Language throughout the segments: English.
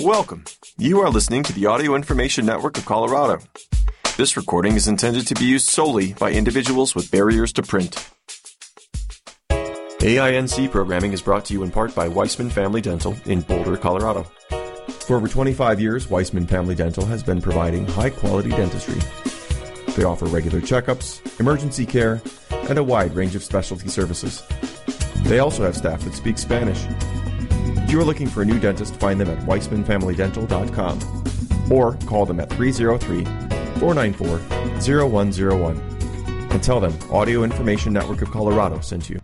Welcome. You are listening to the Audio Information Network of Colorado. This recording is intended to be used solely by individuals with barriers to print. AINC programming is brought to you in part by Weissman Family Dental in Boulder, Colorado. For over 25 years, Weissman Family Dental has been providing high quality dentistry. They offer regular checkups, emergency care, and a wide range of specialty services. They also have staff that speak Spanish. If you are looking for a new dentist, find them at weissmanfamilydental.com or call them at 303 494 0101 and tell them Audio Information Network of Colorado sent you.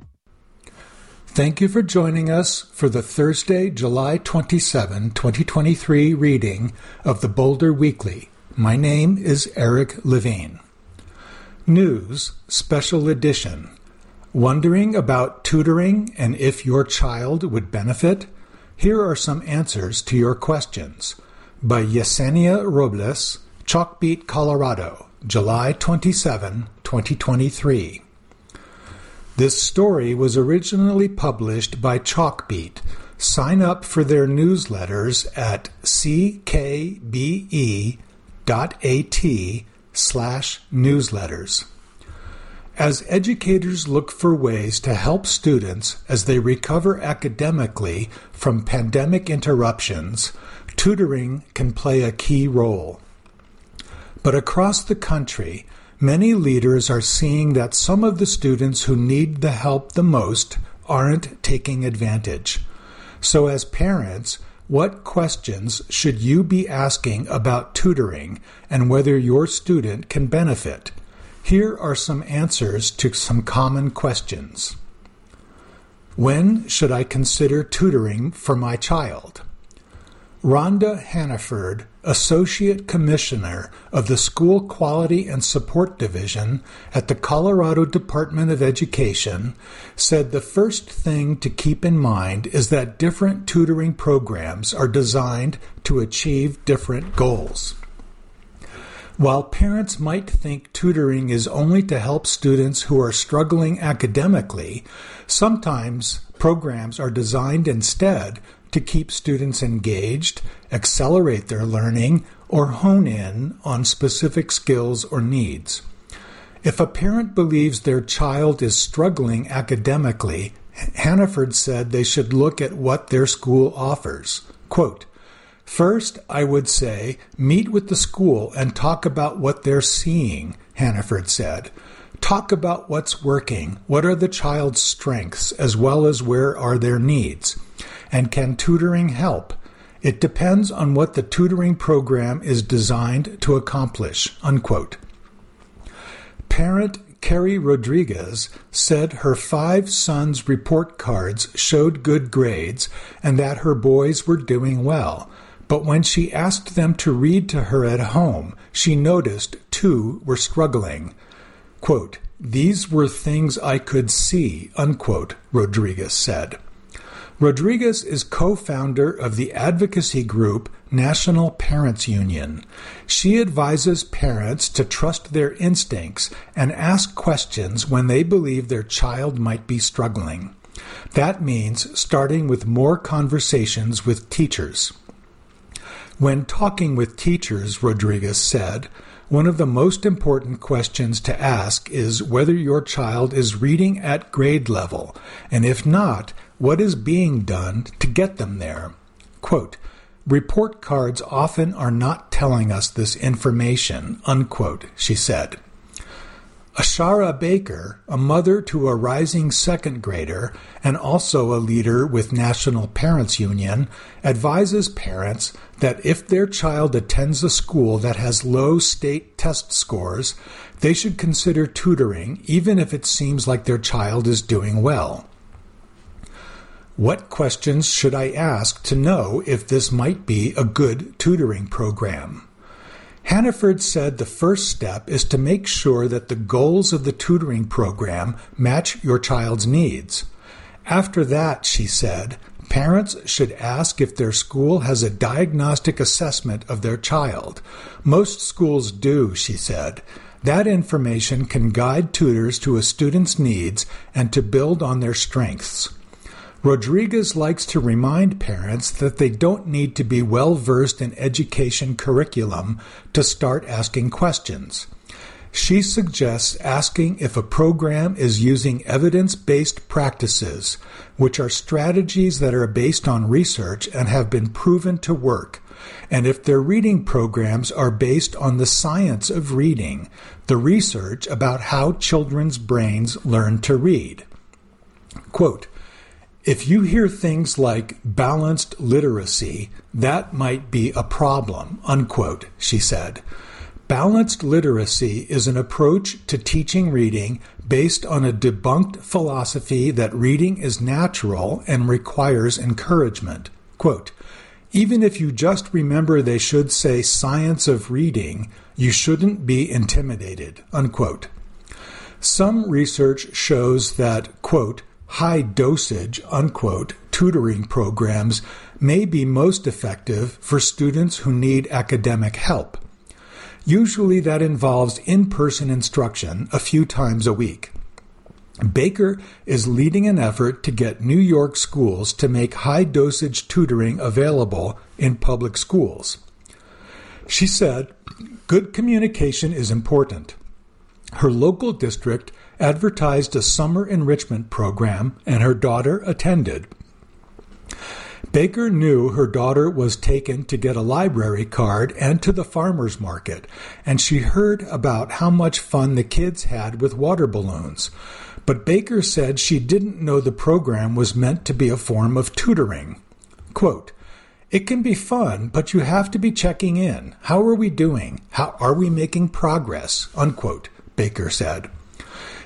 Thank you for joining us for the Thursday, July 27, 2023 reading of the Boulder Weekly. My name is Eric Levine. News Special Edition Wondering about tutoring and if your child would benefit? Here are some answers to your questions. By Yesenia Robles, Chalkbeat, Colorado, July 27, 2023. This story was originally published by Chalkbeat. Sign up for their newsletters at ckbe.at slash newsletters. As educators look for ways to help students as they recover academically from pandemic interruptions, tutoring can play a key role. But across the country, Many leaders are seeing that some of the students who need the help the most aren't taking advantage. So, as parents, what questions should you be asking about tutoring and whether your student can benefit? Here are some answers to some common questions. When should I consider tutoring for my child? Rhonda Haniford, Associate Commissioner of the School Quality and Support Division at the Colorado Department of Education, said the first thing to keep in mind is that different tutoring programs are designed to achieve different goals. While parents might think tutoring is only to help students who are struggling academically, sometimes programs are designed instead to keep students engaged, accelerate their learning, or hone in on specific skills or needs. If a parent believes their child is struggling academically, Haniford said they should look at what their school offers. Quote, First, I would say, meet with the school and talk about what they're seeing, Haniford said. Talk about what's working, what are the child's strengths, as well as where are their needs. And can tutoring help? It depends on what the tutoring program is designed to accomplish. Unquote. Parent Keri Rodrigues said her five sons' report cards showed good grades and that her boys were doing well. But when she asked them to read to her at home, she noticed two were struggling. Quote, These were things I could see, unquote, Rodrigues said. Rodrigues is co founder of the advocacy group National Parents Union. She advises parents to trust their instincts and ask questions when they believe their child might be struggling. That means starting with more conversations with teachers. When talking with teachers, Rodrigues said, one of the most important questions to ask is whether your child is reading at grade level, and if not, what is being done to get them there? Quote, Report cards often are not telling us this information, unquote, she said. Ashara Baker, a mother to a rising second grader and also a leader with National Parents Union, advises parents that if their child attends a school that has low state test scores, they should consider tutoring even if it seems like their child is doing well. What questions should I ask to know if this might be a good tutoring program? Haniford said the first step is to make sure that the goals of the tutoring program match your child's needs. After that, she said, parents should ask if their school has a diagnostic assessment of their child. Most schools do, she said. That information can guide tutors to a student's needs and to build on their strengths. Rodrigues likes to remind parents that they don't need to be well versed in education curriculum to start asking questions. She suggests asking if a program is using evidence based practices, which are strategies that are based on research and have been proven to work, and if their reading programs are based on the science of reading, the research about how children's brains learn to read. Quote, if you hear things like balanced literacy, that might be a problem, unquote, she said. Balanced literacy is an approach to teaching reading based on a debunked philosophy that reading is natural and requires encouragement. Quote, even if you just remember they should say science of reading, you shouldn't be intimidated. Unquote. Some research shows that, quote, high dosage, unquote, tutoring programs may be most effective for students who need academic help. Usually that involves in person instruction a few times a week. Baker is leading an effort to get New York schools to make high dosage tutoring available in public schools. She said, Good communication is important. Her local district advertised a summer enrichment program, and her daughter attended. Baker knew her daughter was taken to get a library card and to the farmer's market, and she heard about how much fun the kids had with water balloons. But Baker said she didn't know the program was meant to be a form of tutoring. Quote, it can be fun, but you have to be checking in. How are we doing? How are we making progress? Unquote, Baker said.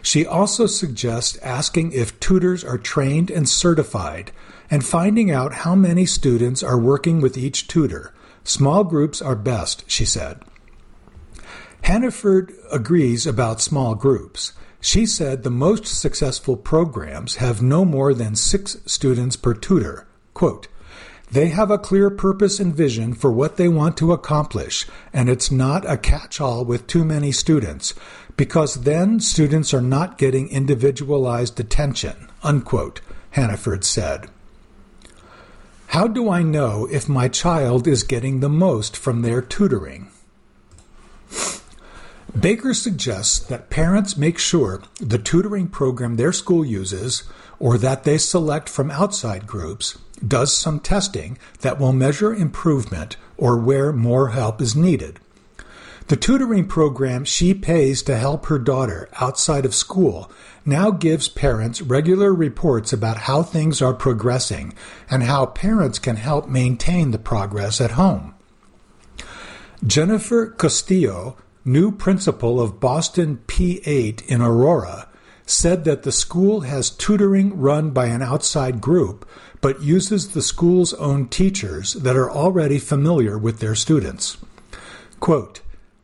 She also suggests asking if tutors are trained and certified and finding out how many students are working with each tutor. Small groups are best, she said. Haniford agrees about small groups. She said the most successful programs have no more than six students per tutor. Quote, they have a clear purpose and vision for what they want to accomplish, and it's not a catch all with too many students, because then students are not getting individualized attention. Unquote, Haniford said. How do I know if my child is getting the most from their tutoring? Baker suggests that parents make sure the tutoring program their school uses or that they select from outside groups does some testing that will measure improvement or where more help is needed. The tutoring program she pays to help her daughter outside of school now gives parents regular reports about how things are progressing and how parents can help maintain the progress at home. Jennifer Castillo, new principal of Boston P8 in Aurora, said that the school has tutoring run by an outside group but uses the school's own teachers that are already familiar with their students. Quote,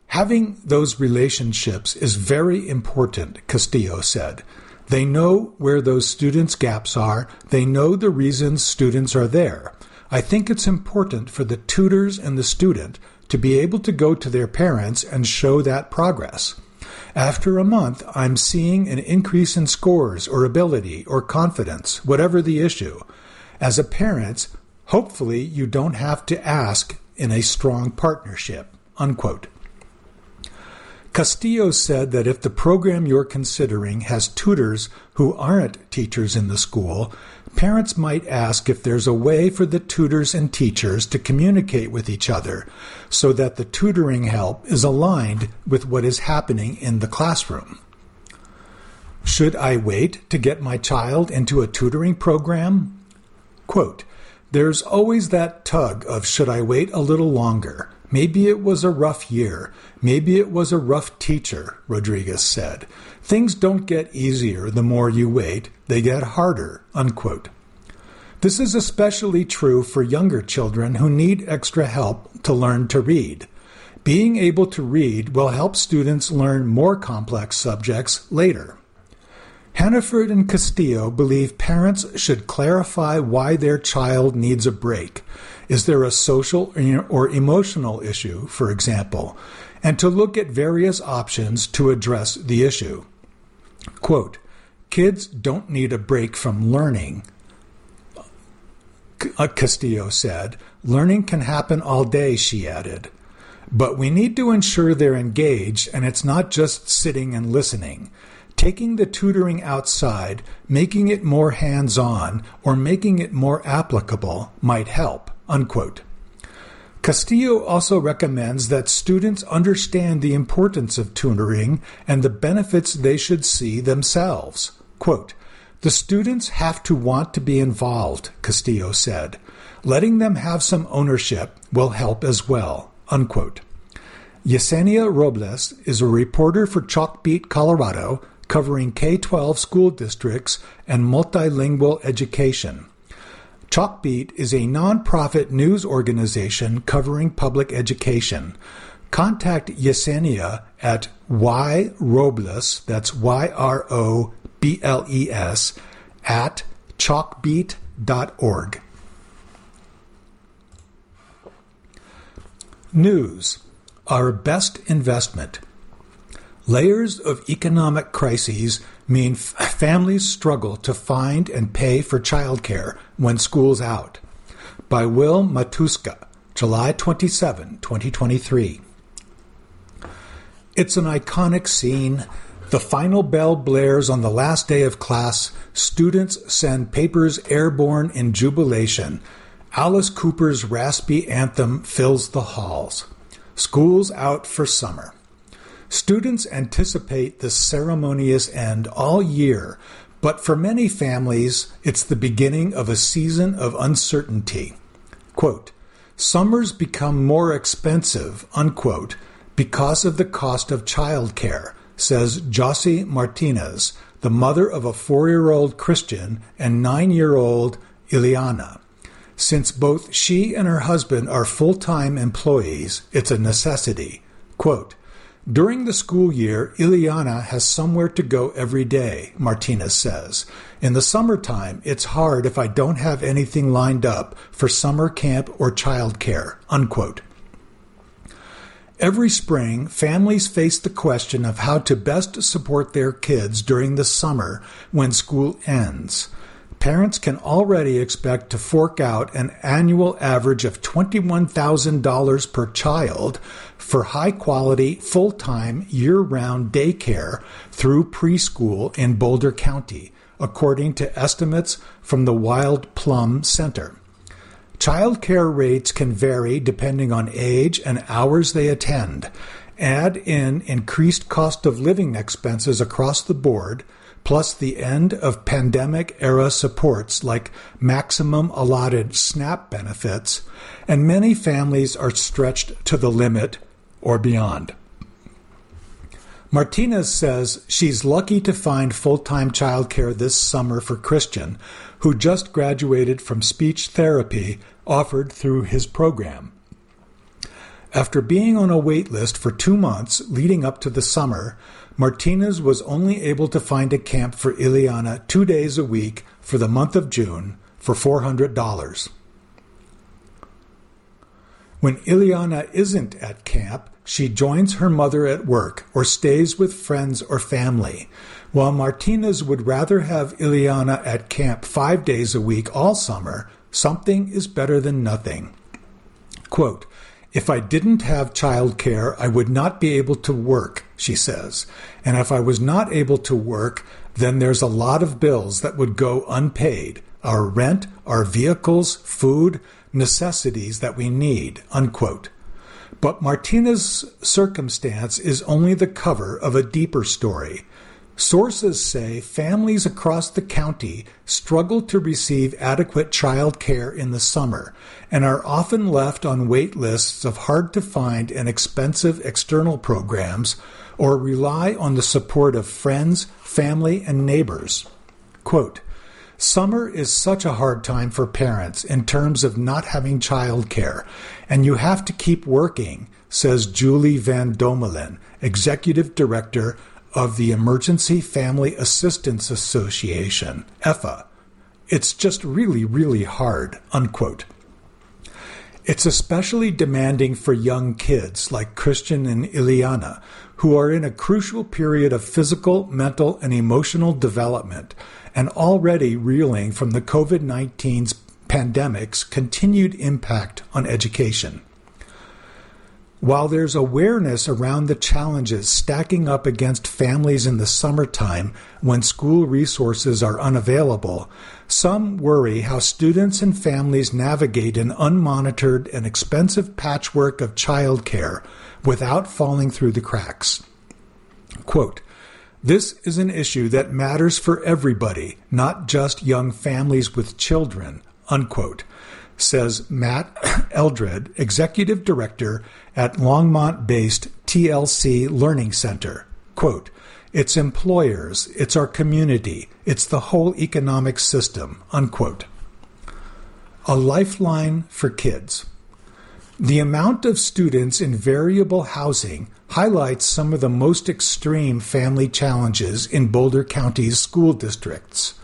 Having those relationships is very important, Castillo said. They know where those students' gaps are. They know the reasons students are there. I think it's important for the tutors and the student to be able to go to their parents and show that progress. After a month, I'm seeing an increase in scores or ability or confidence, whatever the issue. As a parent, hopefully you don't have to ask in a strong partnership. Unquote. Castillo said that if the program you're considering has tutors who aren't teachers in the school, parents might ask if there's a way for the tutors and teachers to communicate with each other so that the tutoring help is aligned with what is happening in the classroom. Should I wait to get my child into a tutoring program? Quote, There's always that tug of should I wait a little longer? Maybe it was a rough year. Maybe it was a rough teacher, Rodrigues said. Things don't get easier the more you wait, they get harder. Unquote. This is especially true for younger children who need extra help to learn to read. Being able to read will help students learn more complex subjects later. Haniford and Castillo believe parents should clarify why their child needs a break is there a social or emotional issue, for example? And to look at various options to address the issue. Quote, Kids don't need a break from learning. uh, Castillo said. Learning can happen all day, she added. But we need to ensure they're engaged and it's not just sitting and listening. Taking the tutoring outside, making it more hands on, or making it more applicable might help. Unquote. Castillo also recommends that students understand the importance of tutoring and the benefits they should see themselves. Quote, the students have to want to be involved, Castillo said. Letting them have some ownership will help as well. Unquote. Yesenia Robles is a reporter for Chalkbeat, Colorado, covering K 12 school districts and multilingual education. Chalkbeat is a nonprofit news organization covering public education. Contact Yesenia at yrobles, that's Y R O B L E S, at chalkbeat.org. News Our best investment. Layers of economic crises mean f- families struggle to find and pay for childcare when school's out. By Will Matuska, July 27, 2023. It's an iconic scene. The final bell blares on the last day of class. Students send papers airborne in jubilation. Alice Cooper's raspy anthem fills the halls. School's out for summer. Students anticipate this ceremonious end all year, but for many families, it's the beginning of a season of uncertainty. Quote, Summers become more expensive, unquote, because of the cost of childcare, says Josie Martinez, the mother of a four year old Christian and nine year old Ileana. Since both she and her husband are full time employees, it's a necessity. Quote, during the school year, Ileana has somewhere to go every day, Martinez says. In the summertime, it's hard if I don't have anything lined up for summer camp or childcare. Unquote. Every spring, families face the question of how to best support their kids during the summer when school ends parents can already expect to fork out an annual average of $21,000 per child for high quality, full time, year round daycare through preschool in Boulder County, according to estimates from the Wild Plum Center. Child care rates can vary depending on age and hours they attend. Add in increased cost of living expenses across the board plus the end of pandemic era supports like maximum allotted SNAP benefits, and many families are stretched to the limit or beyond. Martinez says she's lucky to find full time childcare this summer for Christian, who just graduated from speech therapy offered through his program. After being on a wait list for two months leading up to the summer, Martinez was only able to find a camp for Ileana two days a week for the month of June for $400. When Ileana isn't at camp, she joins her mother at work or stays with friends or family. While Martinez would rather have Ileana at camp five days a week all summer, something is better than nothing. Quote, if I didn't have childcare, I would not be able to work, she says. And if I was not able to work, then there's a lot of bills that would go unpaid our rent, our vehicles, food, necessities that we need. Unquote. But Martinez's circumstance is only the cover of a deeper story. Sources say families across the county struggle to receive adequate child care in the summer and are often left on wait lists of hard to find and expensive external programs or rely on the support of friends, family, and neighbors. Quote, Summer is such a hard time for parents in terms of not having child care, and you have to keep working, says Julie Van Domelen, Executive Director of the Emergency Family Assistance Association, EFA. It's just really, really hard, unquote. It's especially demanding for young kids like Christian and Ileana, who are in a crucial period of physical, mental, and emotional development and already reeling from the COVID 19's pandemic's continued impact on education. While there's awareness around the challenges stacking up against families in the summertime when school resources are unavailable, some worry how students and families navigate an unmonitored and expensive patchwork of childcare without falling through the cracks. Quote, this is an issue that matters for everybody, not just young families with children, unquote, says Matt Eldred, Executive Director at Longmont based TLC Learning Center. Quote, it's employers, it's our community, it's the whole economic system, unquote. A lifeline for kids. The amount of students in variable housing highlights some of the most extreme family challenges in Boulder County's school districts.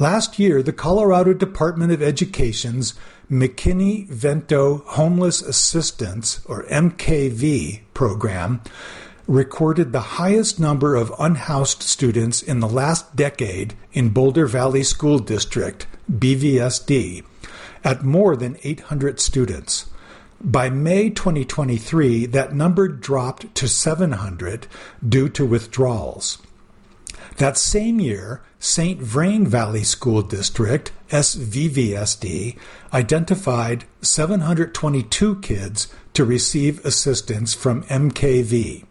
Last year, the Colorado Department of Education's McKinney Vento Homeless Assistance, or MKV, program recorded the highest number of unhoused students in the last decade in Boulder Valley School District, BVSD, at more than 800 students. By May 2023, that number dropped to 700 due to withdrawals. That same year, St. Vrain Valley School District, SVVSD, identified 722 kids to receive assistance from MKV.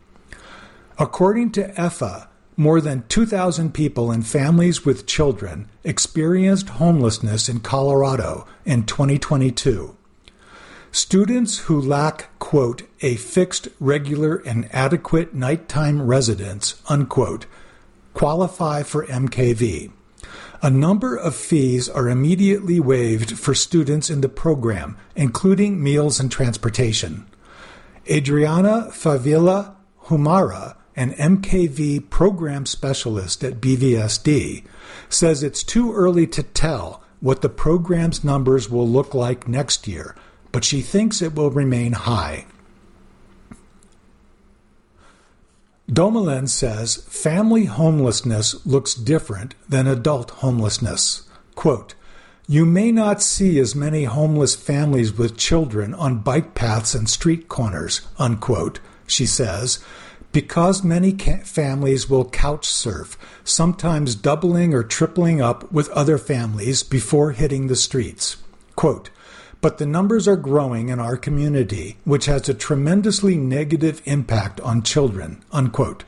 According to EFA, more than 2,000 people and families with children experienced homelessness in Colorado in 2022. Students who lack, quote, a fixed, regular, and adequate nighttime residence, unquote, qualify for MKV. A number of fees are immediately waived for students in the program, including meals and transportation. Adriana Favila Humara, an MKV program specialist at BVSD, says it's too early to tell what the program's numbers will look like next year but she thinks it will remain high. Domelen says family homelessness looks different than adult homelessness. Quote, you may not see as many homeless families with children on bike paths and street corners, unquote, she says, because many families will couch surf, sometimes doubling or tripling up with other families before hitting the streets. Quote, but the numbers are growing in our community, which has a tremendously negative impact on children. Unquote.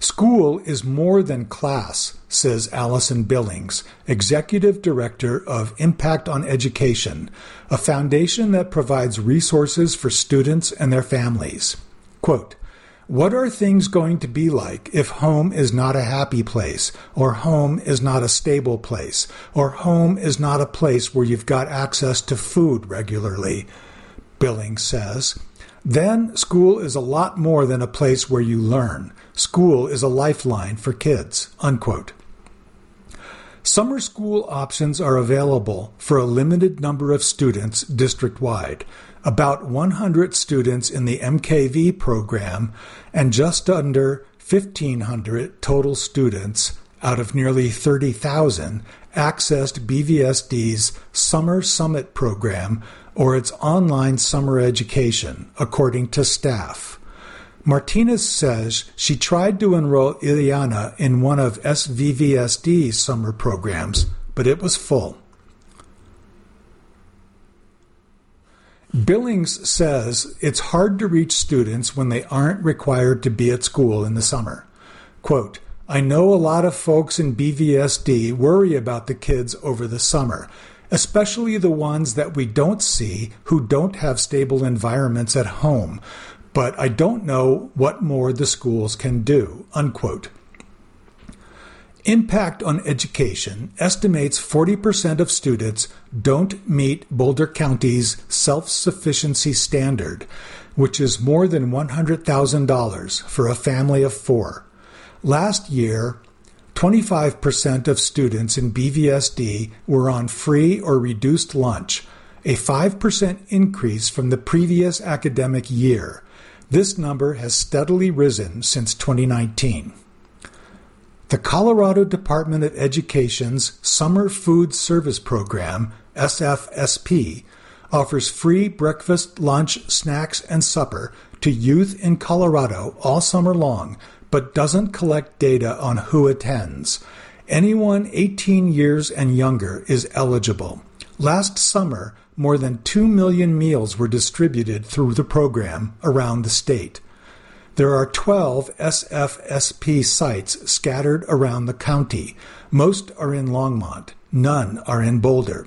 School is more than class, says Allison Billings, Executive Director of Impact on Education, a foundation that provides resources for students and their families. Quote, what are things going to be like if home is not a happy place, or home is not a stable place, or home is not a place where you've got access to food regularly? Billings says. Then school is a lot more than a place where you learn. School is a lifeline for kids. Unquote. Summer school options are available for a limited number of students district wide about 100 students in the MKV program and just under 1,500 total students out of nearly 30,000 accessed BVSD's Summer Summit program or its online summer education, according to staff. Martinez says she tried to enroll Ileana in one of SVVSD's summer programs, but it was full. Billings says it's hard to reach students when they aren't required to be at school in the summer. Quote, I know a lot of folks in BVSD worry about the kids over the summer, especially the ones that we don't see who don't have stable environments at home, but I don't know what more the schools can do. Unquote. Impact on Education estimates 40% of students don't meet Boulder County's self sufficiency standard, which is more than $100,000 for a family of four. Last year, 25% of students in BVSD were on free or reduced lunch, a 5% increase from the previous academic year. This number has steadily risen since 2019. The Colorado Department of Education's Summer Food Service Program, SFSP, offers free breakfast, lunch, snacks, and supper to youth in Colorado all summer long, but doesn't collect data on who attends. Anyone 18 years and younger is eligible. Last summer, more than 2 million meals were distributed through the program around the state. There are 12 SFSP sites scattered around the county. Most are in Longmont. None are in Boulder.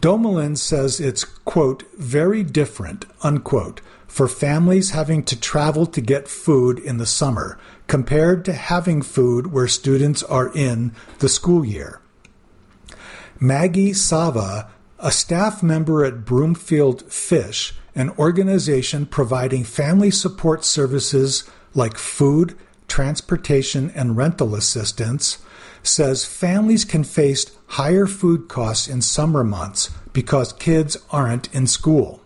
Domelen says it's, quote, very different, unquote, for families having to travel to get food in the summer compared to having food where students are in the school year. Maggie Sava, a staff member at Broomfield Fish, an organization providing family support services like food, transportation, and rental assistance, says families can face higher food costs in summer months because kids aren't in school.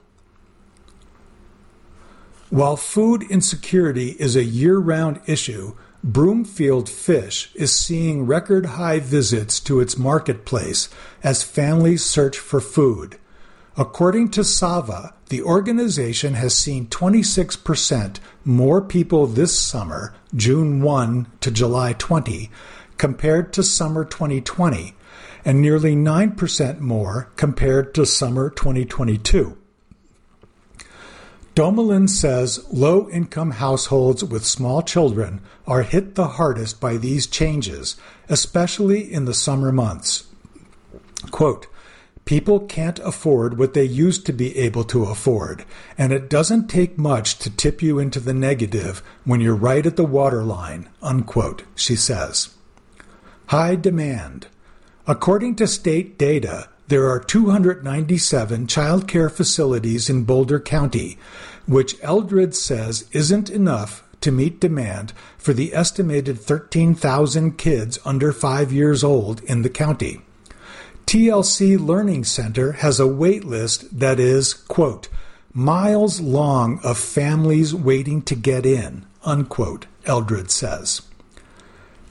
While food insecurity is a year round issue, Broomfield Fish is seeing record high visits to its marketplace as families search for food. According to Sava, the organization has seen 26% more people this summer, June 1 to July 20, compared to summer 2020, and nearly 9% more compared to summer 2022. Domelen says low income households with small children are hit the hardest by these changes, especially in the summer months. Quote, People can't afford what they used to be able to afford, and it doesn't take much to tip you into the negative when you're right at the waterline, unquote, she says. High demand. According to state data, there are 297 child care facilities in Boulder County, which Eldred says isn't enough to meet demand for the estimated 13,000 kids under 5 years old in the county. TLC Learning Center has a wait list that is, quote, miles long of families waiting to get in, unquote, Eldred says.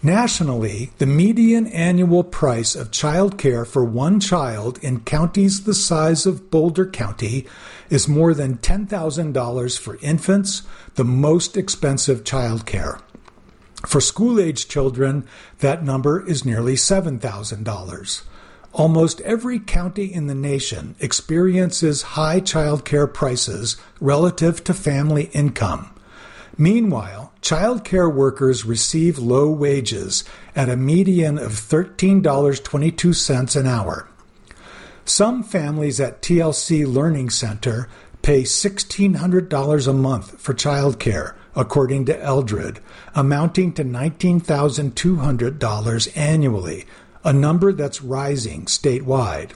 Nationally, the median annual price of child care for one child in counties the size of Boulder County is more than $10,000 for infants, the most expensive child care. For school age children, that number is nearly $7,000. Almost every county in the nation experiences high child care prices relative to family income. Meanwhile, child care workers receive low wages at a median of $13.22 an hour. Some families at TLC Learning Center pay $1,600 a month for child care, according to Eldred, amounting to $19,200 annually, a number that's rising statewide.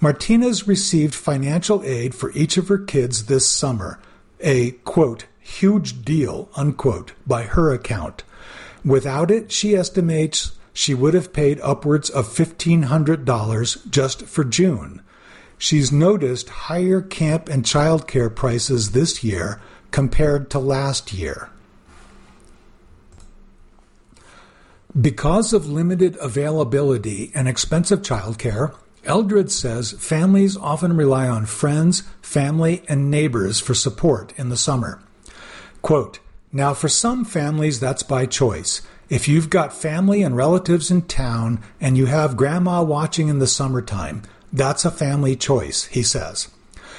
Martinez received financial aid for each of her kids this summer, a quote, huge deal, unquote, by her account. Without it, she estimates she would have paid upwards of $1,500 just for June. She's noticed higher camp and childcare prices this year compared to last year. Because of limited availability and expensive childcare, Eldred says families often rely on friends, family, and neighbors for support in the summer. Quote, now, for some families, that's by choice. If you've got family and relatives in town and you have grandma watching in the summertime, that's a family choice, he says.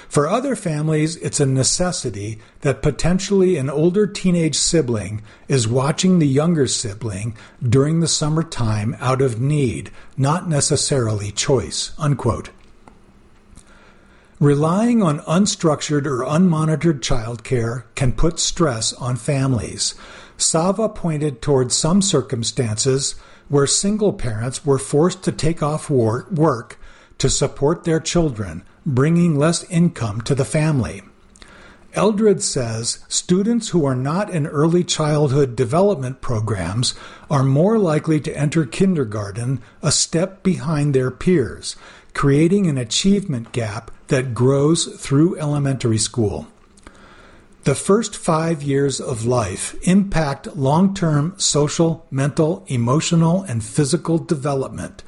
For other families, it's a necessity that potentially an older teenage sibling is watching the younger sibling during the summertime out of need, not necessarily choice. Unquote. Relying on unstructured or unmonitored childcare can put stress on families. Sava pointed towards some circumstances where single parents were forced to take off work to support their children bringing less income to the family. Eldred says students who are not in early childhood development programs are more likely to enter kindergarten a step behind their peers, creating an achievement gap that grows through elementary school. The first five years of life impact long term social, mental, emotional, and physical development.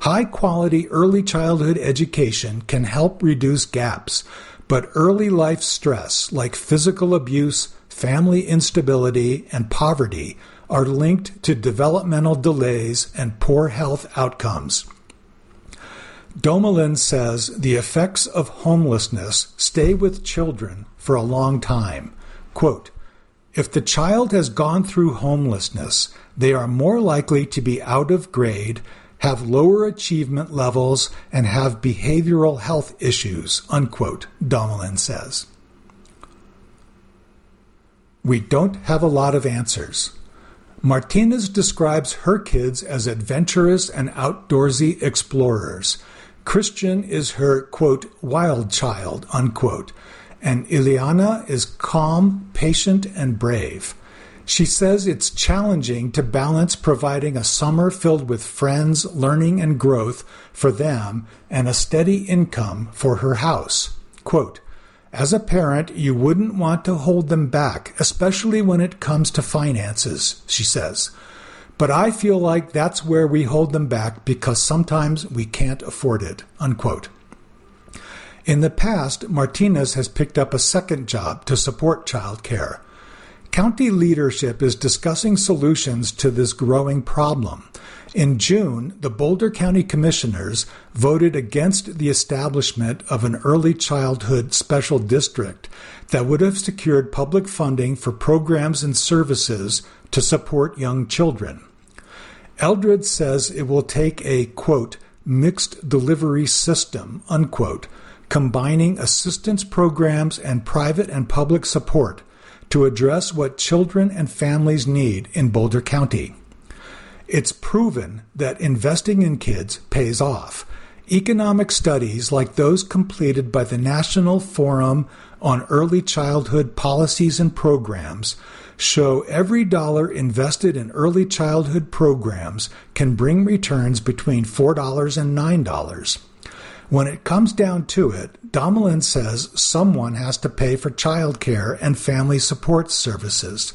High quality early childhood education can help reduce gaps, but early life stress like physical abuse, family instability, and poverty are linked to developmental delays and poor health outcomes. Domelen says the effects of homelessness stay with children for a long time. Quote, if the child has gone through homelessness, they are more likely to be out of grade, have lower achievement levels, and have behavioral health issues, unquote, Domelen says. We don't have a lot of answers. Martinez describes her kids as adventurous and outdoorsy explorers. Christian is her, quote, wild child, unquote, and Ileana is calm, patient, and brave. She says it's challenging to balance providing a summer filled with friends, learning, and growth for them and a steady income for her house. Quote, as a parent, you wouldn't want to hold them back, especially when it comes to finances, she says. But I feel like that's where we hold them back because sometimes we can't afford it. Unquote. In the past, Martinez has picked up a second job to support child care. County leadership is discussing solutions to this growing problem. In June, the Boulder County Commissioners voted against the establishment of an early childhood special district that would have secured public funding for programs and services to support young children. Eldred says it will take a, quote, mixed delivery system, unquote, combining assistance programs and private and public support to address what children and families need in Boulder County. It's proven that investing in kids pays off. Economic studies like those completed by the National Forum on Early Childhood Policies and Programs show every dollar invested in early childhood programs can bring returns between $4 and $9. When it comes down to it, Domelen says someone has to pay for child care and family support services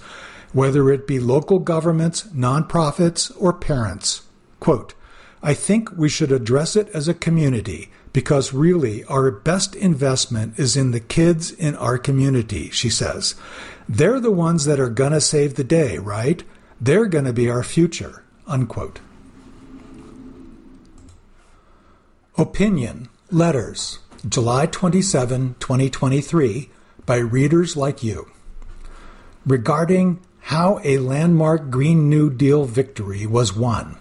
whether it be local governments, nonprofits, or parents. Quote, I think we should address it as a community because really our best investment is in the kids in our community, she says. They're the ones that are going to save the day, right? They're going to be our future. Unquote. Opinion Letters, July 27, 2023, by readers like you. Regarding how a landmark Green New Deal victory was won.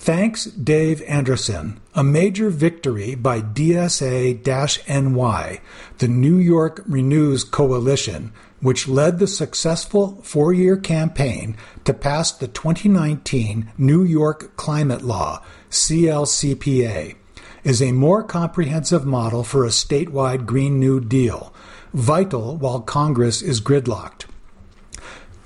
Thanks, Dave Anderson, a major victory by DSA NY, the New York Renews Coalition, which led the successful four year campaign to pass the 2019 New York Climate Law, CLCPA, is a more comprehensive model for a statewide Green New Deal, vital while Congress is gridlocked.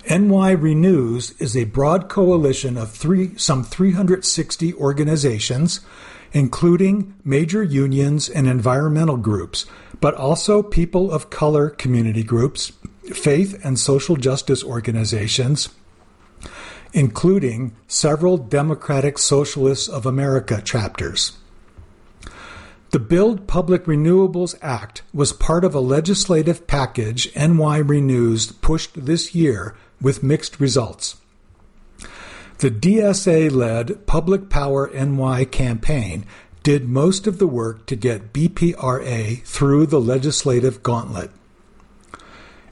NY Renews is a broad coalition of three, some 360 organizations, including major unions and environmental groups, but also people of color community groups, faith and social justice organizations, including several Democratic Socialists of America chapters. The Build Public Renewables Act was part of a legislative package NY Renews pushed this year with mixed results. The DSA led Public Power NY campaign did most of the work to get BPRA through the legislative gauntlet.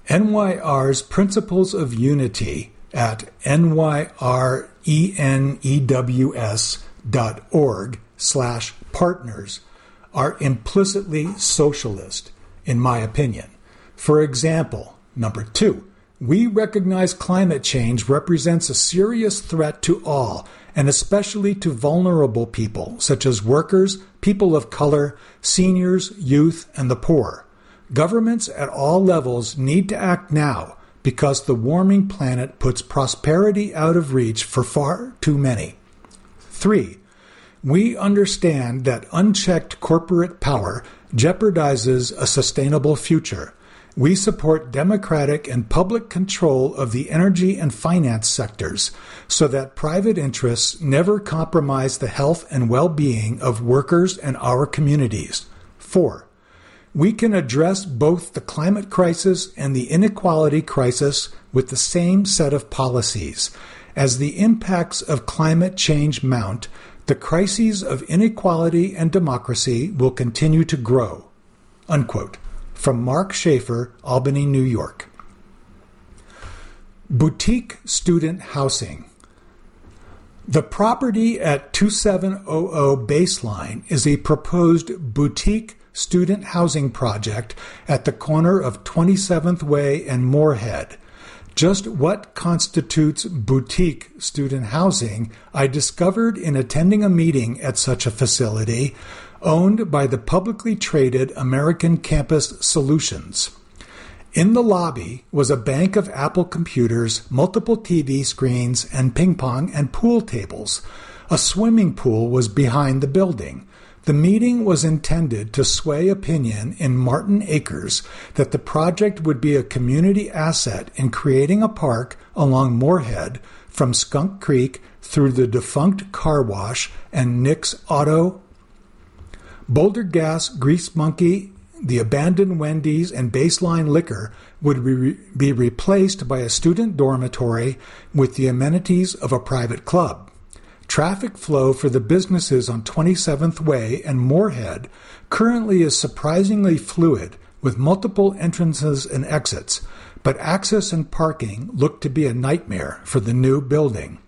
NYR's Principles of Unity at nyrenews.org slash partners are implicitly socialist, in my opinion. For example, number two, we recognize climate change represents a serious threat to all, and especially to vulnerable people, such as workers, people of color, seniors, youth, and the poor. Governments at all levels need to act now because the warming planet puts prosperity out of reach for far too many. 3. We understand that unchecked corporate power jeopardizes a sustainable future we support democratic and public control of the energy and finance sectors so that private interests never compromise the health and well being of workers and our communities. 4. We can address both the climate crisis and the inequality crisis with the same set of policies. As the impacts of climate change mount, the crises of inequality and democracy will continue to grow. Unquote. From Mark Schaefer, Albany, New York. Boutique Student Housing. The property at 2700 Baseline is a proposed boutique student housing project at the corner of 27th Way and Moorhead. Just what constitutes boutique student housing, I discovered in attending a meeting at such a facility owned by the publicly traded American Campus Solutions. In the lobby was a bank of Apple computers, multiple TV screens, and ping pong and pool tables. A swimming pool was behind the building. The meeting was intended to sway opinion in Martin Acres that the project would be a community asset in creating a park along Moorhead from Skunk Creek through the defunct car wash and Nick's Auto Boulder Gas, Grease Monkey, the abandoned Wendy's, and Baseline Liquor would re- be replaced by a student dormitory with the amenities of a private club. Traffic flow for the businesses on 27th Way and Moorhead currently is surprisingly fluid with multiple entrances and exits, but access and parking look to be a nightmare for the new building.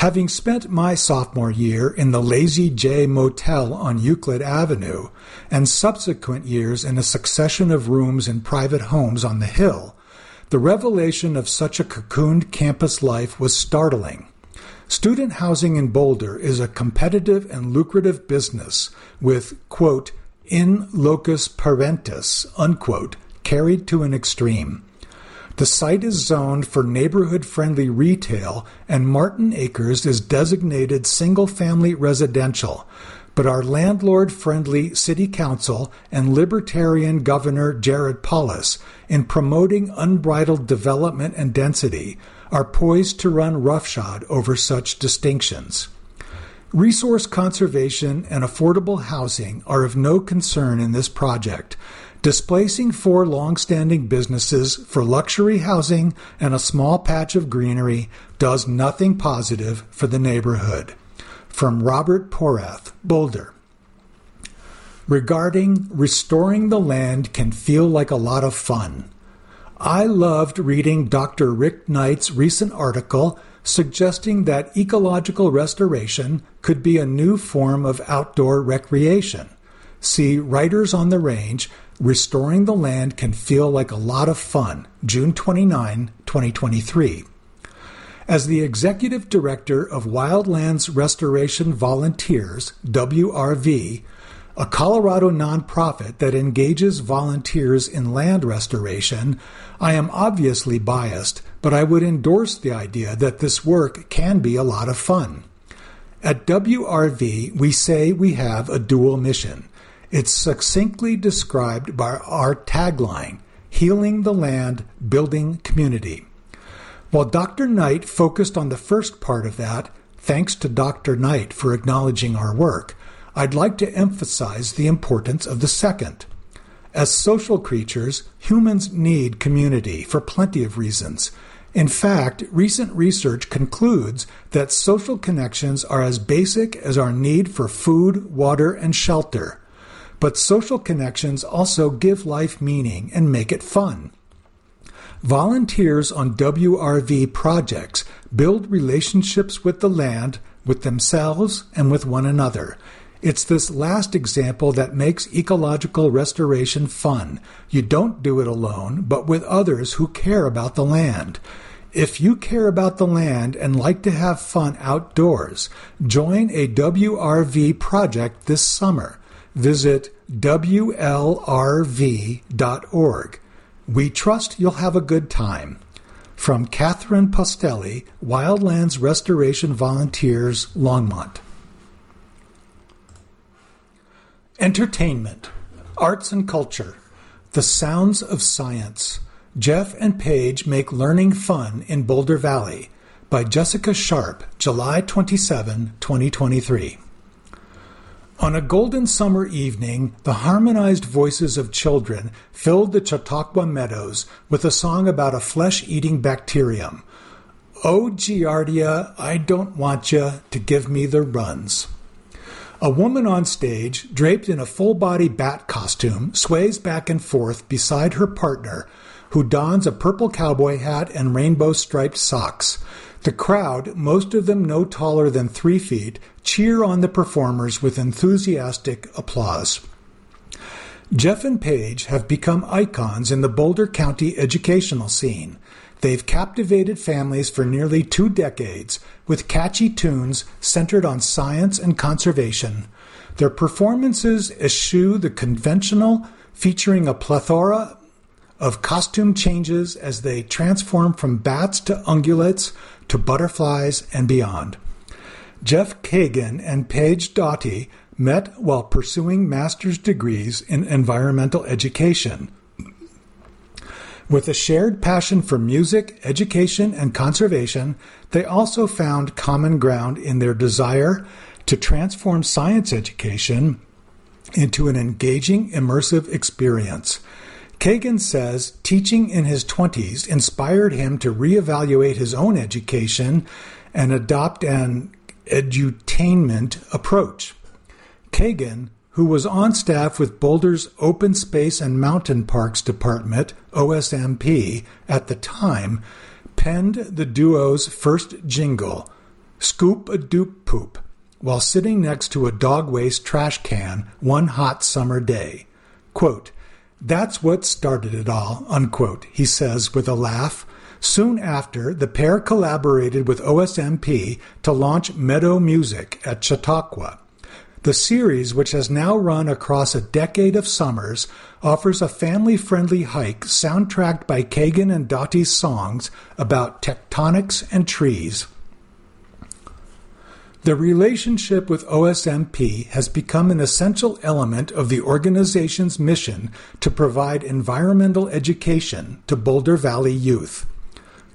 Having spent my sophomore year in the Lazy J Motel on Euclid Avenue, and subsequent years in a succession of rooms in private homes on the Hill, the revelation of such a cocooned campus life was startling. Student housing in Boulder is a competitive and lucrative business with, quote, in locus parentis, unquote, carried to an extreme. The site is zoned for neighborhood friendly retail, and Martin Acres is designated single family residential. But our landlord friendly city council and libertarian governor Jared Polis, in promoting unbridled development and density, are poised to run roughshod over such distinctions. Resource conservation and affordable housing are of no concern in this project, displacing four long-standing businesses for luxury housing and a small patch of greenery does nothing positive for the neighborhood. From Robert Porath, Boulder. Regarding restoring the land can feel like a lot of fun. I loved reading Dr. Rick Knight's recent article suggesting that ecological restoration could be a new form of outdoor recreation. See Writers on the Range Restoring the Land Can Feel Like a Lot of Fun, June 29, 2023. As the Executive Director of Wildlands Restoration Volunteers, WRV, a Colorado nonprofit that engages volunteers in land restoration, I am obviously biased, but I would endorse the idea that this work can be a lot of fun. At WRV, we say we have a dual mission it's succinctly described by our tagline Healing the Land, Building Community. While Dr. Knight focused on the first part of that, thanks to Dr. Knight for acknowledging our work, I'd like to emphasize the importance of the second. As social creatures, humans need community for plenty of reasons. In fact, recent research concludes that social connections are as basic as our need for food, water, and shelter. But social connections also give life meaning and make it fun. Volunteers on WRV projects build relationships with the land, with themselves, and with one another. It's this last example that makes ecological restoration fun. You don't do it alone, but with others who care about the land. If you care about the land and like to have fun outdoors, join a WRV project this summer visit WLRV.org. We trust you'll have a good time. From Catherine Postelli, Wildlands Restoration Volunteers, Longmont. Entertainment, Arts and Culture. The Sounds of Science Jeff and Paige Make Learning Fun in Boulder Valley by Jessica Sharp, July 27, 2023. On a golden summer evening, the harmonized voices of children filled the Chautauqua meadows with a song about a flesh eating bacterium. Oh, Giardia, I don't want you to give me the runs. A woman on stage, draped in a full body bat costume, sways back and forth beside her partner, who dons a purple cowboy hat and rainbow striped socks. The crowd, most of them no taller than three feet, cheer on the performers with enthusiastic applause. Jeff and Paige have become icons in the Boulder County educational scene. They've captivated families for nearly two decades with catchy tunes centered on science and conservation. Their performances eschew the conventional, featuring a plethora of costume changes as they transform from bats to ungulates to butterflies and beyond. Jeff Kagan and Paige Doughty met while pursuing master's degrees in environmental education. With a shared passion for music, education, and conservation, they also found common ground in their desire to transform science education into an engaging, immersive experience. Kagan says teaching in his 20s inspired him to reevaluate his own education and adopt an edutainment approach. Kagan, who was on staff with Boulder's Open Space and Mountain Parks Department, OSMP, at the time, penned the duo's first jingle, Scoop a Doop Poop, while sitting next to a dog waste trash can one hot summer day. Quote, that's what started it all, unquote, he says with a laugh. Soon after, the pair collaborated with OSMP to launch Meadow Music at Chautauqua. The series, which has now run across a decade of summers, offers a family friendly hike soundtracked by Kagan and Doughty's songs about tectonics and trees. The relationship with OSMP has become an essential element of the organization's mission to provide environmental education to Boulder Valley youth.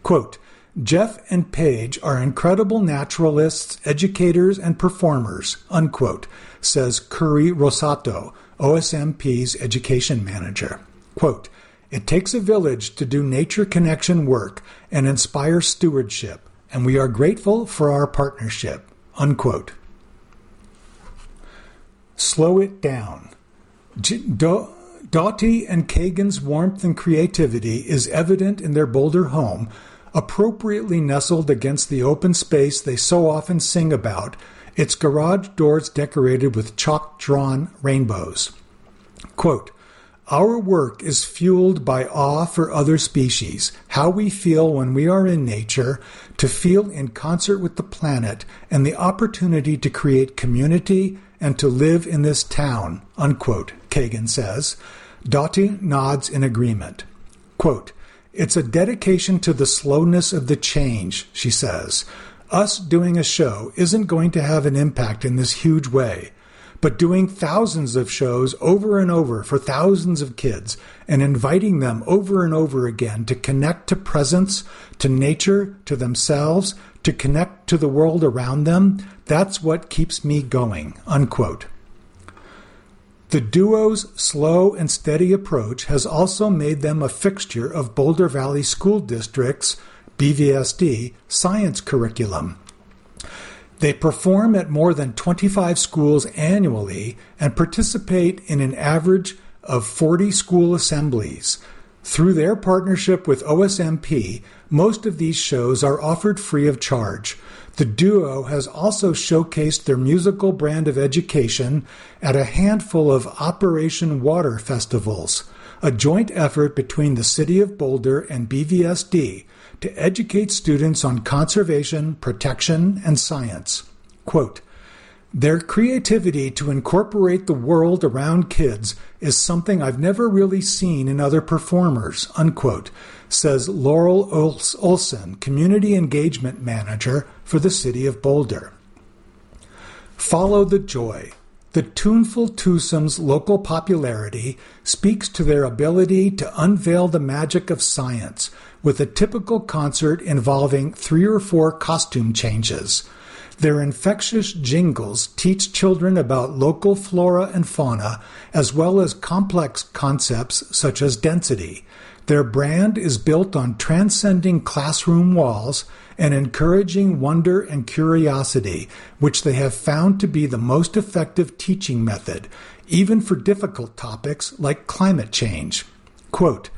Quote, Jeff and Paige are incredible naturalists, educators, and performers, unquote, says Curry Rosato, OSMP's education manager. Quote, it takes a village to do nature connection work and inspire stewardship, and we are grateful for our partnership. Unquote. Slow it down. Doughty and Kagan's warmth and creativity is evident in their Boulder home, appropriately nestled against the open space they so often sing about, its garage doors decorated with chalk drawn rainbows. Quote, our work is fueled by awe for other species, how we feel when we are in nature, to feel in concert with the planet, and the opportunity to create community and to live in this town, unquote, Kagan says. Doughty nods in agreement. Quote, it's a dedication to the slowness of the change, she says. Us doing a show isn't going to have an impact in this huge way but doing thousands of shows over and over for thousands of kids and inviting them over and over again to connect to presence, to nature, to themselves, to connect to the world around them, that's what keeps me going. Unquote. The duo's slow and steady approach has also made them a fixture of Boulder Valley School District's BVSD science curriculum. They perform at more than 25 schools annually and participate in an average of 40 school assemblies. Through their partnership with OSMP, most of these shows are offered free of charge. The duo has also showcased their musical brand of education at a handful of Operation Water festivals, a joint effort between the City of Boulder and BVSD to educate students on conservation, protection, and science. Quote, their creativity to incorporate the world around kids is something I've never really seen in other performers, unquote, says Laurel Olson, Community Engagement Manager for the City of Boulder. Follow the joy. The tuneful twosome's local popularity speaks to their ability to unveil the magic of science with a typical concert involving three or four costume changes. Their infectious jingles teach children about local flora and fauna, as well as complex concepts such as density. Their brand is built on transcending classroom walls and encouraging wonder and curiosity, which they have found to be the most effective teaching method, even for difficult topics like climate change. Quote,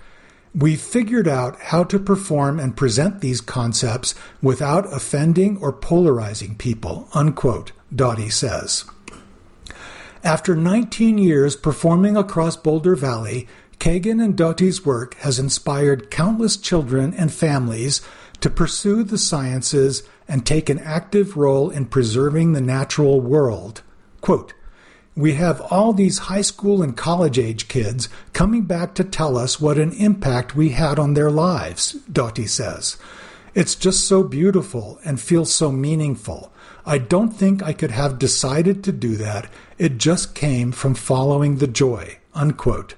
we figured out how to perform and present these concepts without offending or polarizing people, unquote, Doughty says. After 19 years performing across Boulder Valley, Kagan and Doughty's work has inspired countless children and families to pursue the sciences and take an active role in preserving the natural world. Quote, we have all these high school and college age kids coming back to tell us what an impact we had on their lives, Doughty says. It's just so beautiful and feels so meaningful. I don't think I could have decided to do that. It just came from following the joy. Unquote.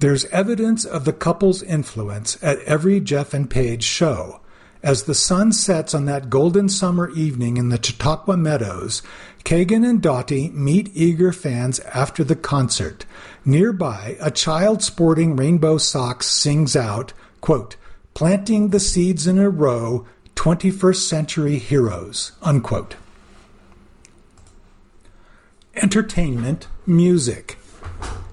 There's evidence of the couple's influence at every Jeff and Paige show. As the sun sets on that golden summer evening in the Chautauqua Meadows, Kagan and Doughty meet eager fans after the concert. Nearby, a child sporting rainbow socks sings out, quote, planting the seeds in a row, 21st century heroes, unquote. Entertainment, music.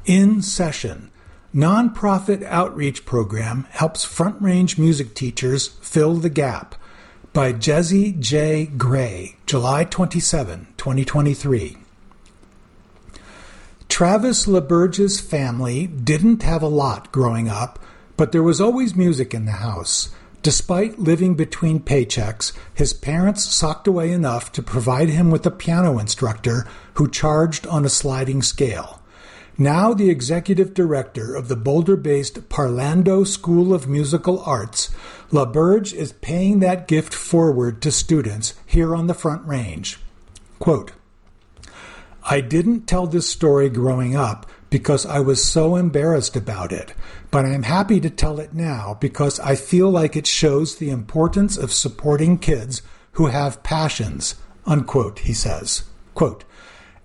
In session. Nonprofit outreach program helps front range music teachers fill the gap by Jezy J. Gray, July 27, 2023. Travis LaBerge's family didn't have a lot growing up, but there was always music in the house. Despite living between paychecks, his parents socked away enough to provide him with a piano instructor who charged on a sliding scale. Now the executive director of the Boulder based Parlando School of Musical Arts, LaBerge is paying that gift forward to students here on the Front Range. Quote, I didn't tell this story growing up because I was so embarrassed about it, but I'm happy to tell it now because I feel like it shows the importance of supporting kids who have passions, unquote, he says. Quote,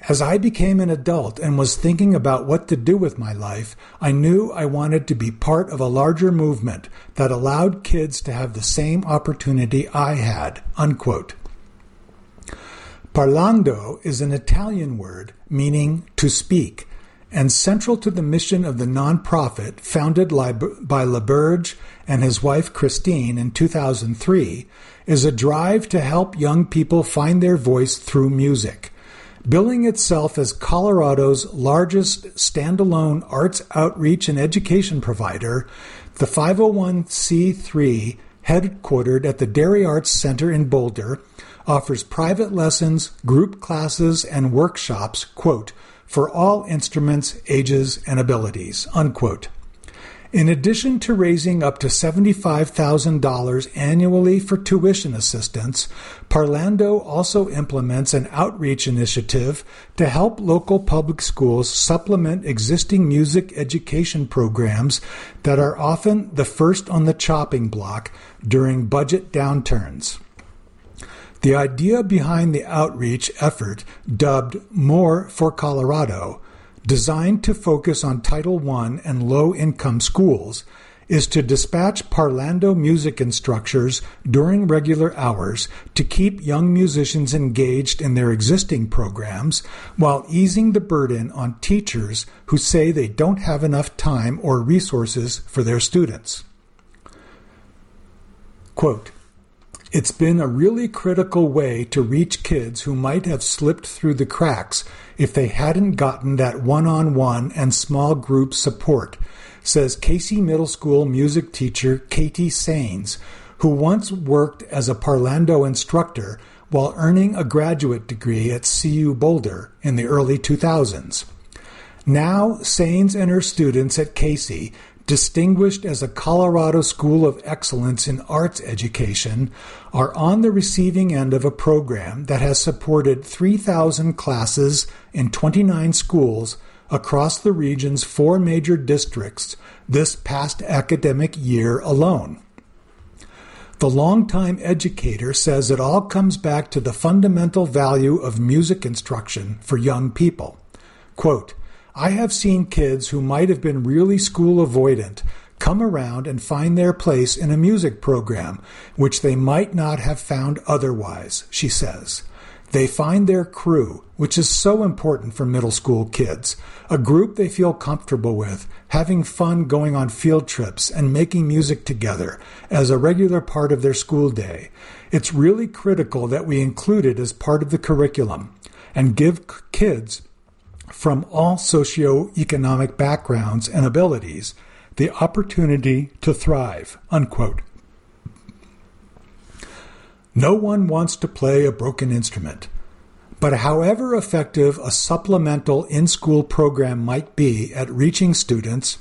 as I became an adult and was thinking about what to do with my life, I knew I wanted to be part of a larger movement that allowed kids to have the same opportunity I had. Unquote. Parlando is an Italian word meaning to speak, and central to the mission of the nonprofit founded by LaBerge and his wife Christine in 2003 is a drive to help young people find their voice through music. Billing itself as Colorado's largest standalone arts outreach and education provider, the 501c3, headquartered at the Dairy Arts Center in Boulder, offers private lessons, group classes, and workshops, quote, for all instruments, ages, and abilities, unquote. In addition to raising up to $75,000 annually for tuition assistance, Parlando also implements an outreach initiative to help local public schools supplement existing music education programs that are often the first on the chopping block during budget downturns. The idea behind the outreach effort, dubbed More for Colorado, designed to focus on Title I and low income schools, is to dispatch Parlando music instructors during regular hours to keep young musicians engaged in their existing programs while easing the burden on teachers who say they don't have enough time or resources for their students. Quote, it's been a really critical way to reach kids who might have slipped through the cracks if they hadn't gotten that one on one and small group support, says Casey Middle School music teacher Katie Sains, who once worked as a Parlando instructor while earning a graduate degree at CU Boulder in the early 2000s. Now, Sains and her students at Casey distinguished as a Colorado School of Excellence in Arts Education, are on the receiving end of a program that has supported 3,000 classes in 29 schools across the region's four major districts this past academic year alone. The longtime educator says it all comes back to the fundamental value of music instruction for young people. Quote, I have seen kids who might have been really school avoidant come around and find their place in a music program, which they might not have found otherwise, she says. They find their crew, which is so important for middle school kids, a group they feel comfortable with, having fun going on field trips and making music together as a regular part of their school day. It's really critical that we include it as part of the curriculum and give kids from all socioeconomic backgrounds and abilities the opportunity to thrive. Unquote. No one wants to play a broken instrument. But however effective a supplemental in school program might be at reaching students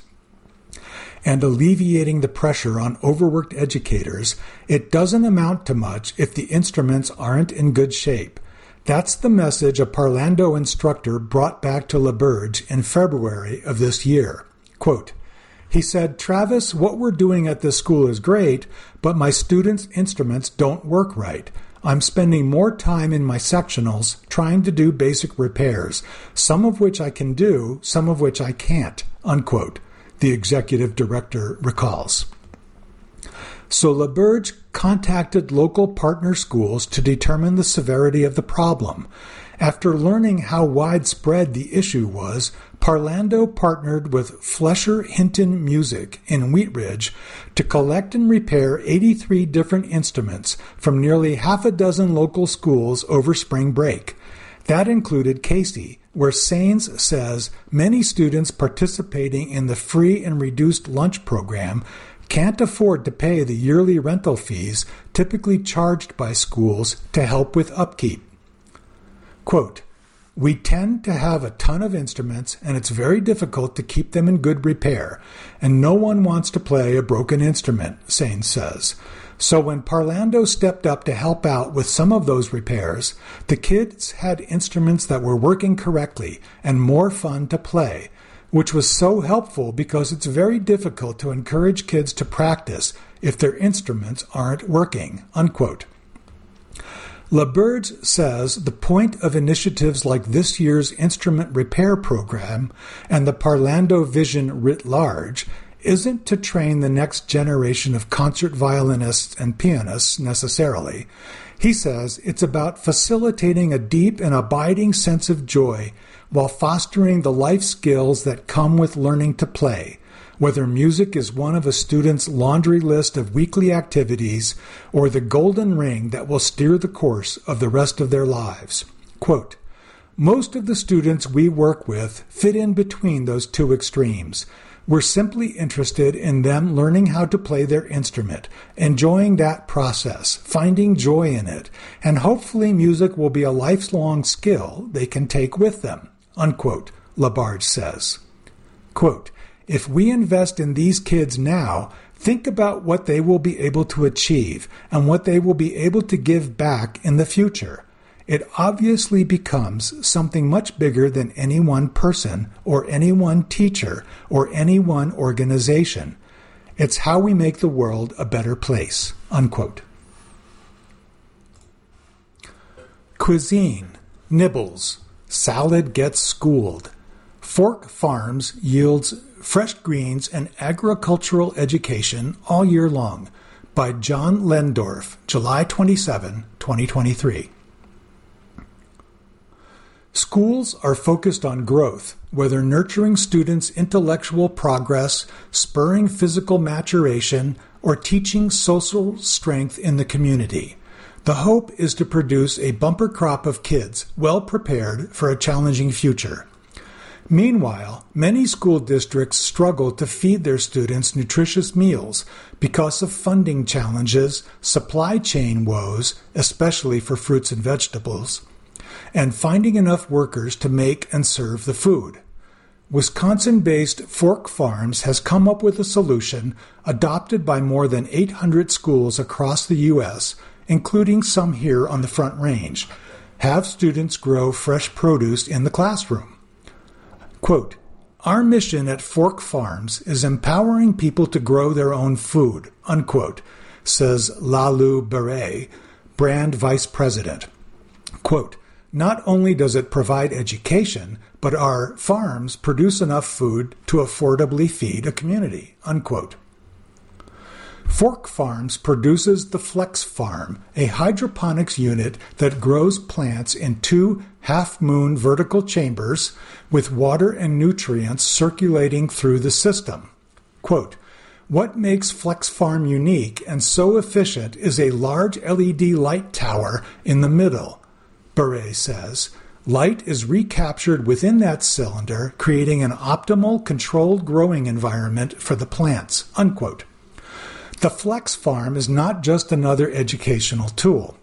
and alleviating the pressure on overworked educators, it doesn't amount to much if the instruments aren't in good shape that's the message a Parlando instructor brought back to LaBerge in February of this year. Quote, he said, Travis, what we're doing at this school is great, but my students' instruments don't work right. I'm spending more time in my sectionals trying to do basic repairs, some of which I can do, some of which I can't, unquote, the executive director recalls. So LaBerge contacted local partner schools to determine the severity of the problem. After learning how widespread the issue was, Parlando partnered with Flesher Hinton Music in Wheat Ridge to collect and repair 83 different instruments from nearly half a dozen local schools over spring break. That included Casey, where Sains says many students participating in the free and reduced lunch program can't afford to pay the yearly rental fees typically charged by schools to help with upkeep. Quote, we tend to have a ton of instruments and it's very difficult to keep them in good repair, and no one wants to play a broken instrument, Sains says. So when Parlando stepped up to help out with some of those repairs, the kids had instruments that were working correctly and more fun to play, which was so helpful because it's very difficult to encourage kids to practice if their instruments aren't working. Unquote. LaBerge says the point of initiatives like this year's instrument repair program and the Parlando Vision writ large isn't to train the next generation of concert violinists and pianists necessarily. He says it's about facilitating a deep and abiding sense of joy while fostering the life skills that come with learning to play, whether music is one of a student's laundry list of weekly activities or the golden ring that will steer the course of the rest of their lives. Quote, most of the students we work with fit in between those two extremes. We're simply interested in them learning how to play their instrument, enjoying that process, finding joy in it, and hopefully music will be a lifelong skill they can take with them unquote, LaBerge says. Quote, if we invest in these kids now, think about what they will be able to achieve and what they will be able to give back in the future. It obviously becomes something much bigger than any one person or any one teacher or any one organization. It's how we make the world a better place. Unquote. Cuisine, nibbles, Salad gets schooled. Fork Farms yields fresh greens and agricultural education all year long by John Lehndorff, July 27, 2023. Schools are focused on growth, whether nurturing students' intellectual progress, spurring physical maturation, or teaching social strength in the community. The hope is to produce a bumper crop of kids well prepared for a challenging future. Meanwhile, many school districts struggle to feed their students nutritious meals because of funding challenges, supply chain woes, especially for fruits and vegetables, and finding enough workers to make and serve the food. Wisconsin based Fork Farms has come up with a solution adopted by more than 800 schools across the U.S., including some here on the Front Range. Have students grow fresh produce in the classroom. Quote, Our mission at Fork Farms is empowering people to grow their own food, unquote, says Lalu Beret, brand vice president. Quote, not only does it provide education, but our farms produce enough food to affordably feed a community. Unquote. Fork Farms produces the Flex Farm, a hydroponics unit that grows plants in two half moon vertical chambers with water and nutrients circulating through the system. Quote, what makes Flex Farm unique and so efficient is a large LED light tower in the middle, Beret says. Light is recaptured within that cylinder, creating an optimal controlled growing environment for the plants. Unquote. The Flex Farm is not just another educational tool.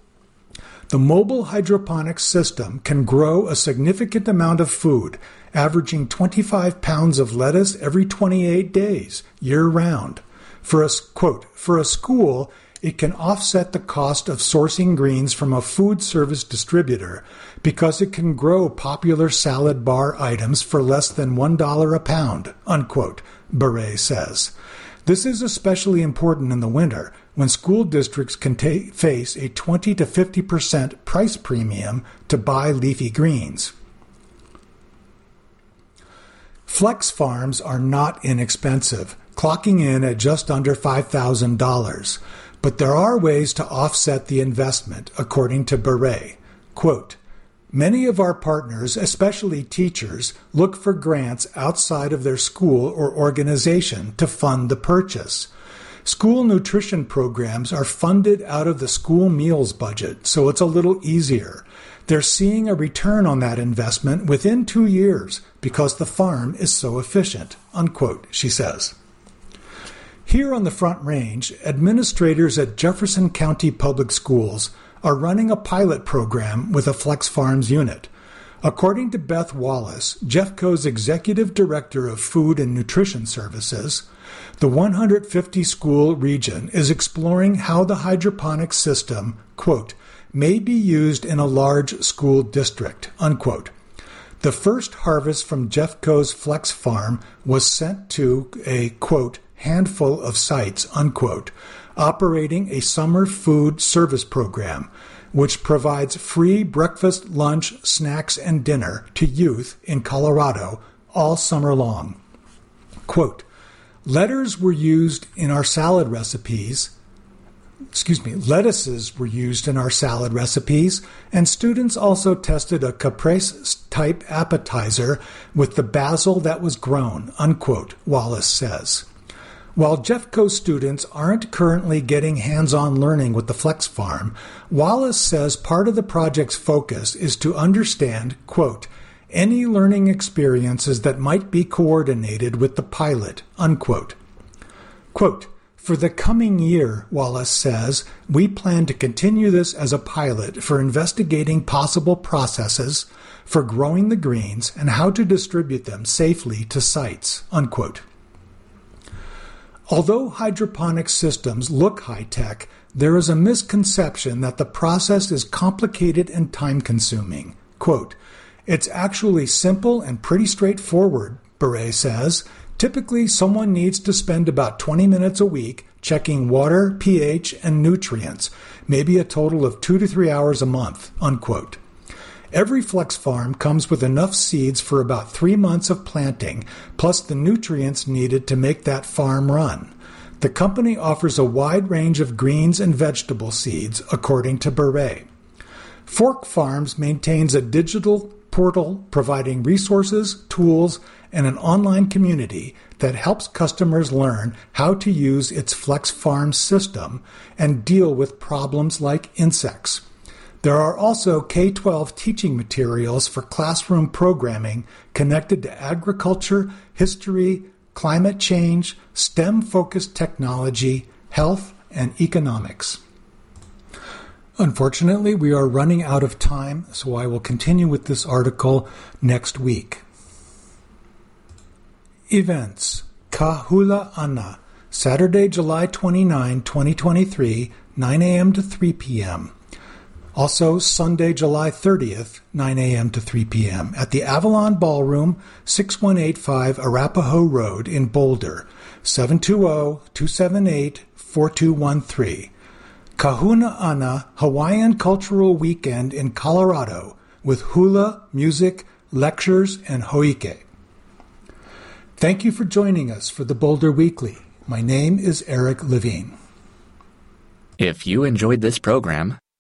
The mobile hydroponics system can grow a significant amount of food, averaging 25 pounds of lettuce every 28 days, year round. For a, quote, for a school, it can offset the cost of sourcing greens from a food service distributor because it can grow popular salad bar items for less than $1 a pound, unquote, Beret says. This is especially important in the winter when school districts can ta- face a 20 to 50% price premium to buy leafy greens. Flex farms are not inexpensive, clocking in at just under $5,000. But there are ways to offset the investment, according to Beret. Quote, Many of our partners, especially teachers, look for grants outside of their school or organization to fund the purchase. School nutrition programs are funded out of the school meals budget, so it's a little easier. They're seeing a return on that investment within two years because the farm is so efficient, unquote, she says. Here on the Front Range, administrators at Jefferson County Public Schools are running a pilot program with a Flex Farms unit. According to Beth Wallace, Jeffco's executive director of food and nutrition services, the 150 school region is exploring how the hydroponic system, quote, may be used in a large school district, unquote. The first harvest from Jeffco's Flex Farm was sent to a, quote, handful of sites, unquote, operating a summer food service program, which provides free breakfast, lunch, snacks, and dinner to youth in Colorado all summer long. Quote, Letters were used in our salad recipes. Excuse me, lettuces were used in our salad recipes, and students also tested a caprese type appetizer with the basil that was grown, unquote, Wallace says. While Jeffco students aren't currently getting hands on learning with the Flex Farm, Wallace says part of the project's focus is to understand, quote, any learning experiences that might be coordinated with the pilot, unquote. Quote, for the coming year, Wallace says, we plan to continue this as a pilot for investigating possible processes for growing the greens and how to distribute them safely to sites, unquote. Although hydroponic systems look high tech, there is a misconception that the process is complicated and time consuming. Quote, it's actually simple and pretty straightforward, Beret says. Typically, someone needs to spend about 20 minutes a week checking water, pH, and nutrients, maybe a total of two to three hours a month, unquote. Every flex farm comes with enough seeds for about three months of planting, plus the nutrients needed to make that farm run. The company offers a wide range of greens and vegetable seeds, according to Beret. Fork Farms maintains a digital portal providing resources, tools, and an online community that helps customers learn how to use its Flex Farm system and deal with problems like insects. There are also K 12 teaching materials for classroom programming connected to agriculture, history, climate change, STEM focused technology, health, and economics. Unfortunately, we are running out of time, so I will continue with this article next week. Events Kahula Ana, Saturday, July 29, 2023, 9 a.m. to 3 p.m. Also, Sunday, July 30th, 9 a.m. to 3 p.m. at the Avalon Ballroom, 6185 Arapahoe Road in Boulder, 720-278-4213. Kahuna Ana Hawaiian Cultural Weekend in Colorado with hula, music, lectures, and hoike. Thank you for joining us for the Boulder Weekly. My name is Eric Levine. If you enjoyed this program,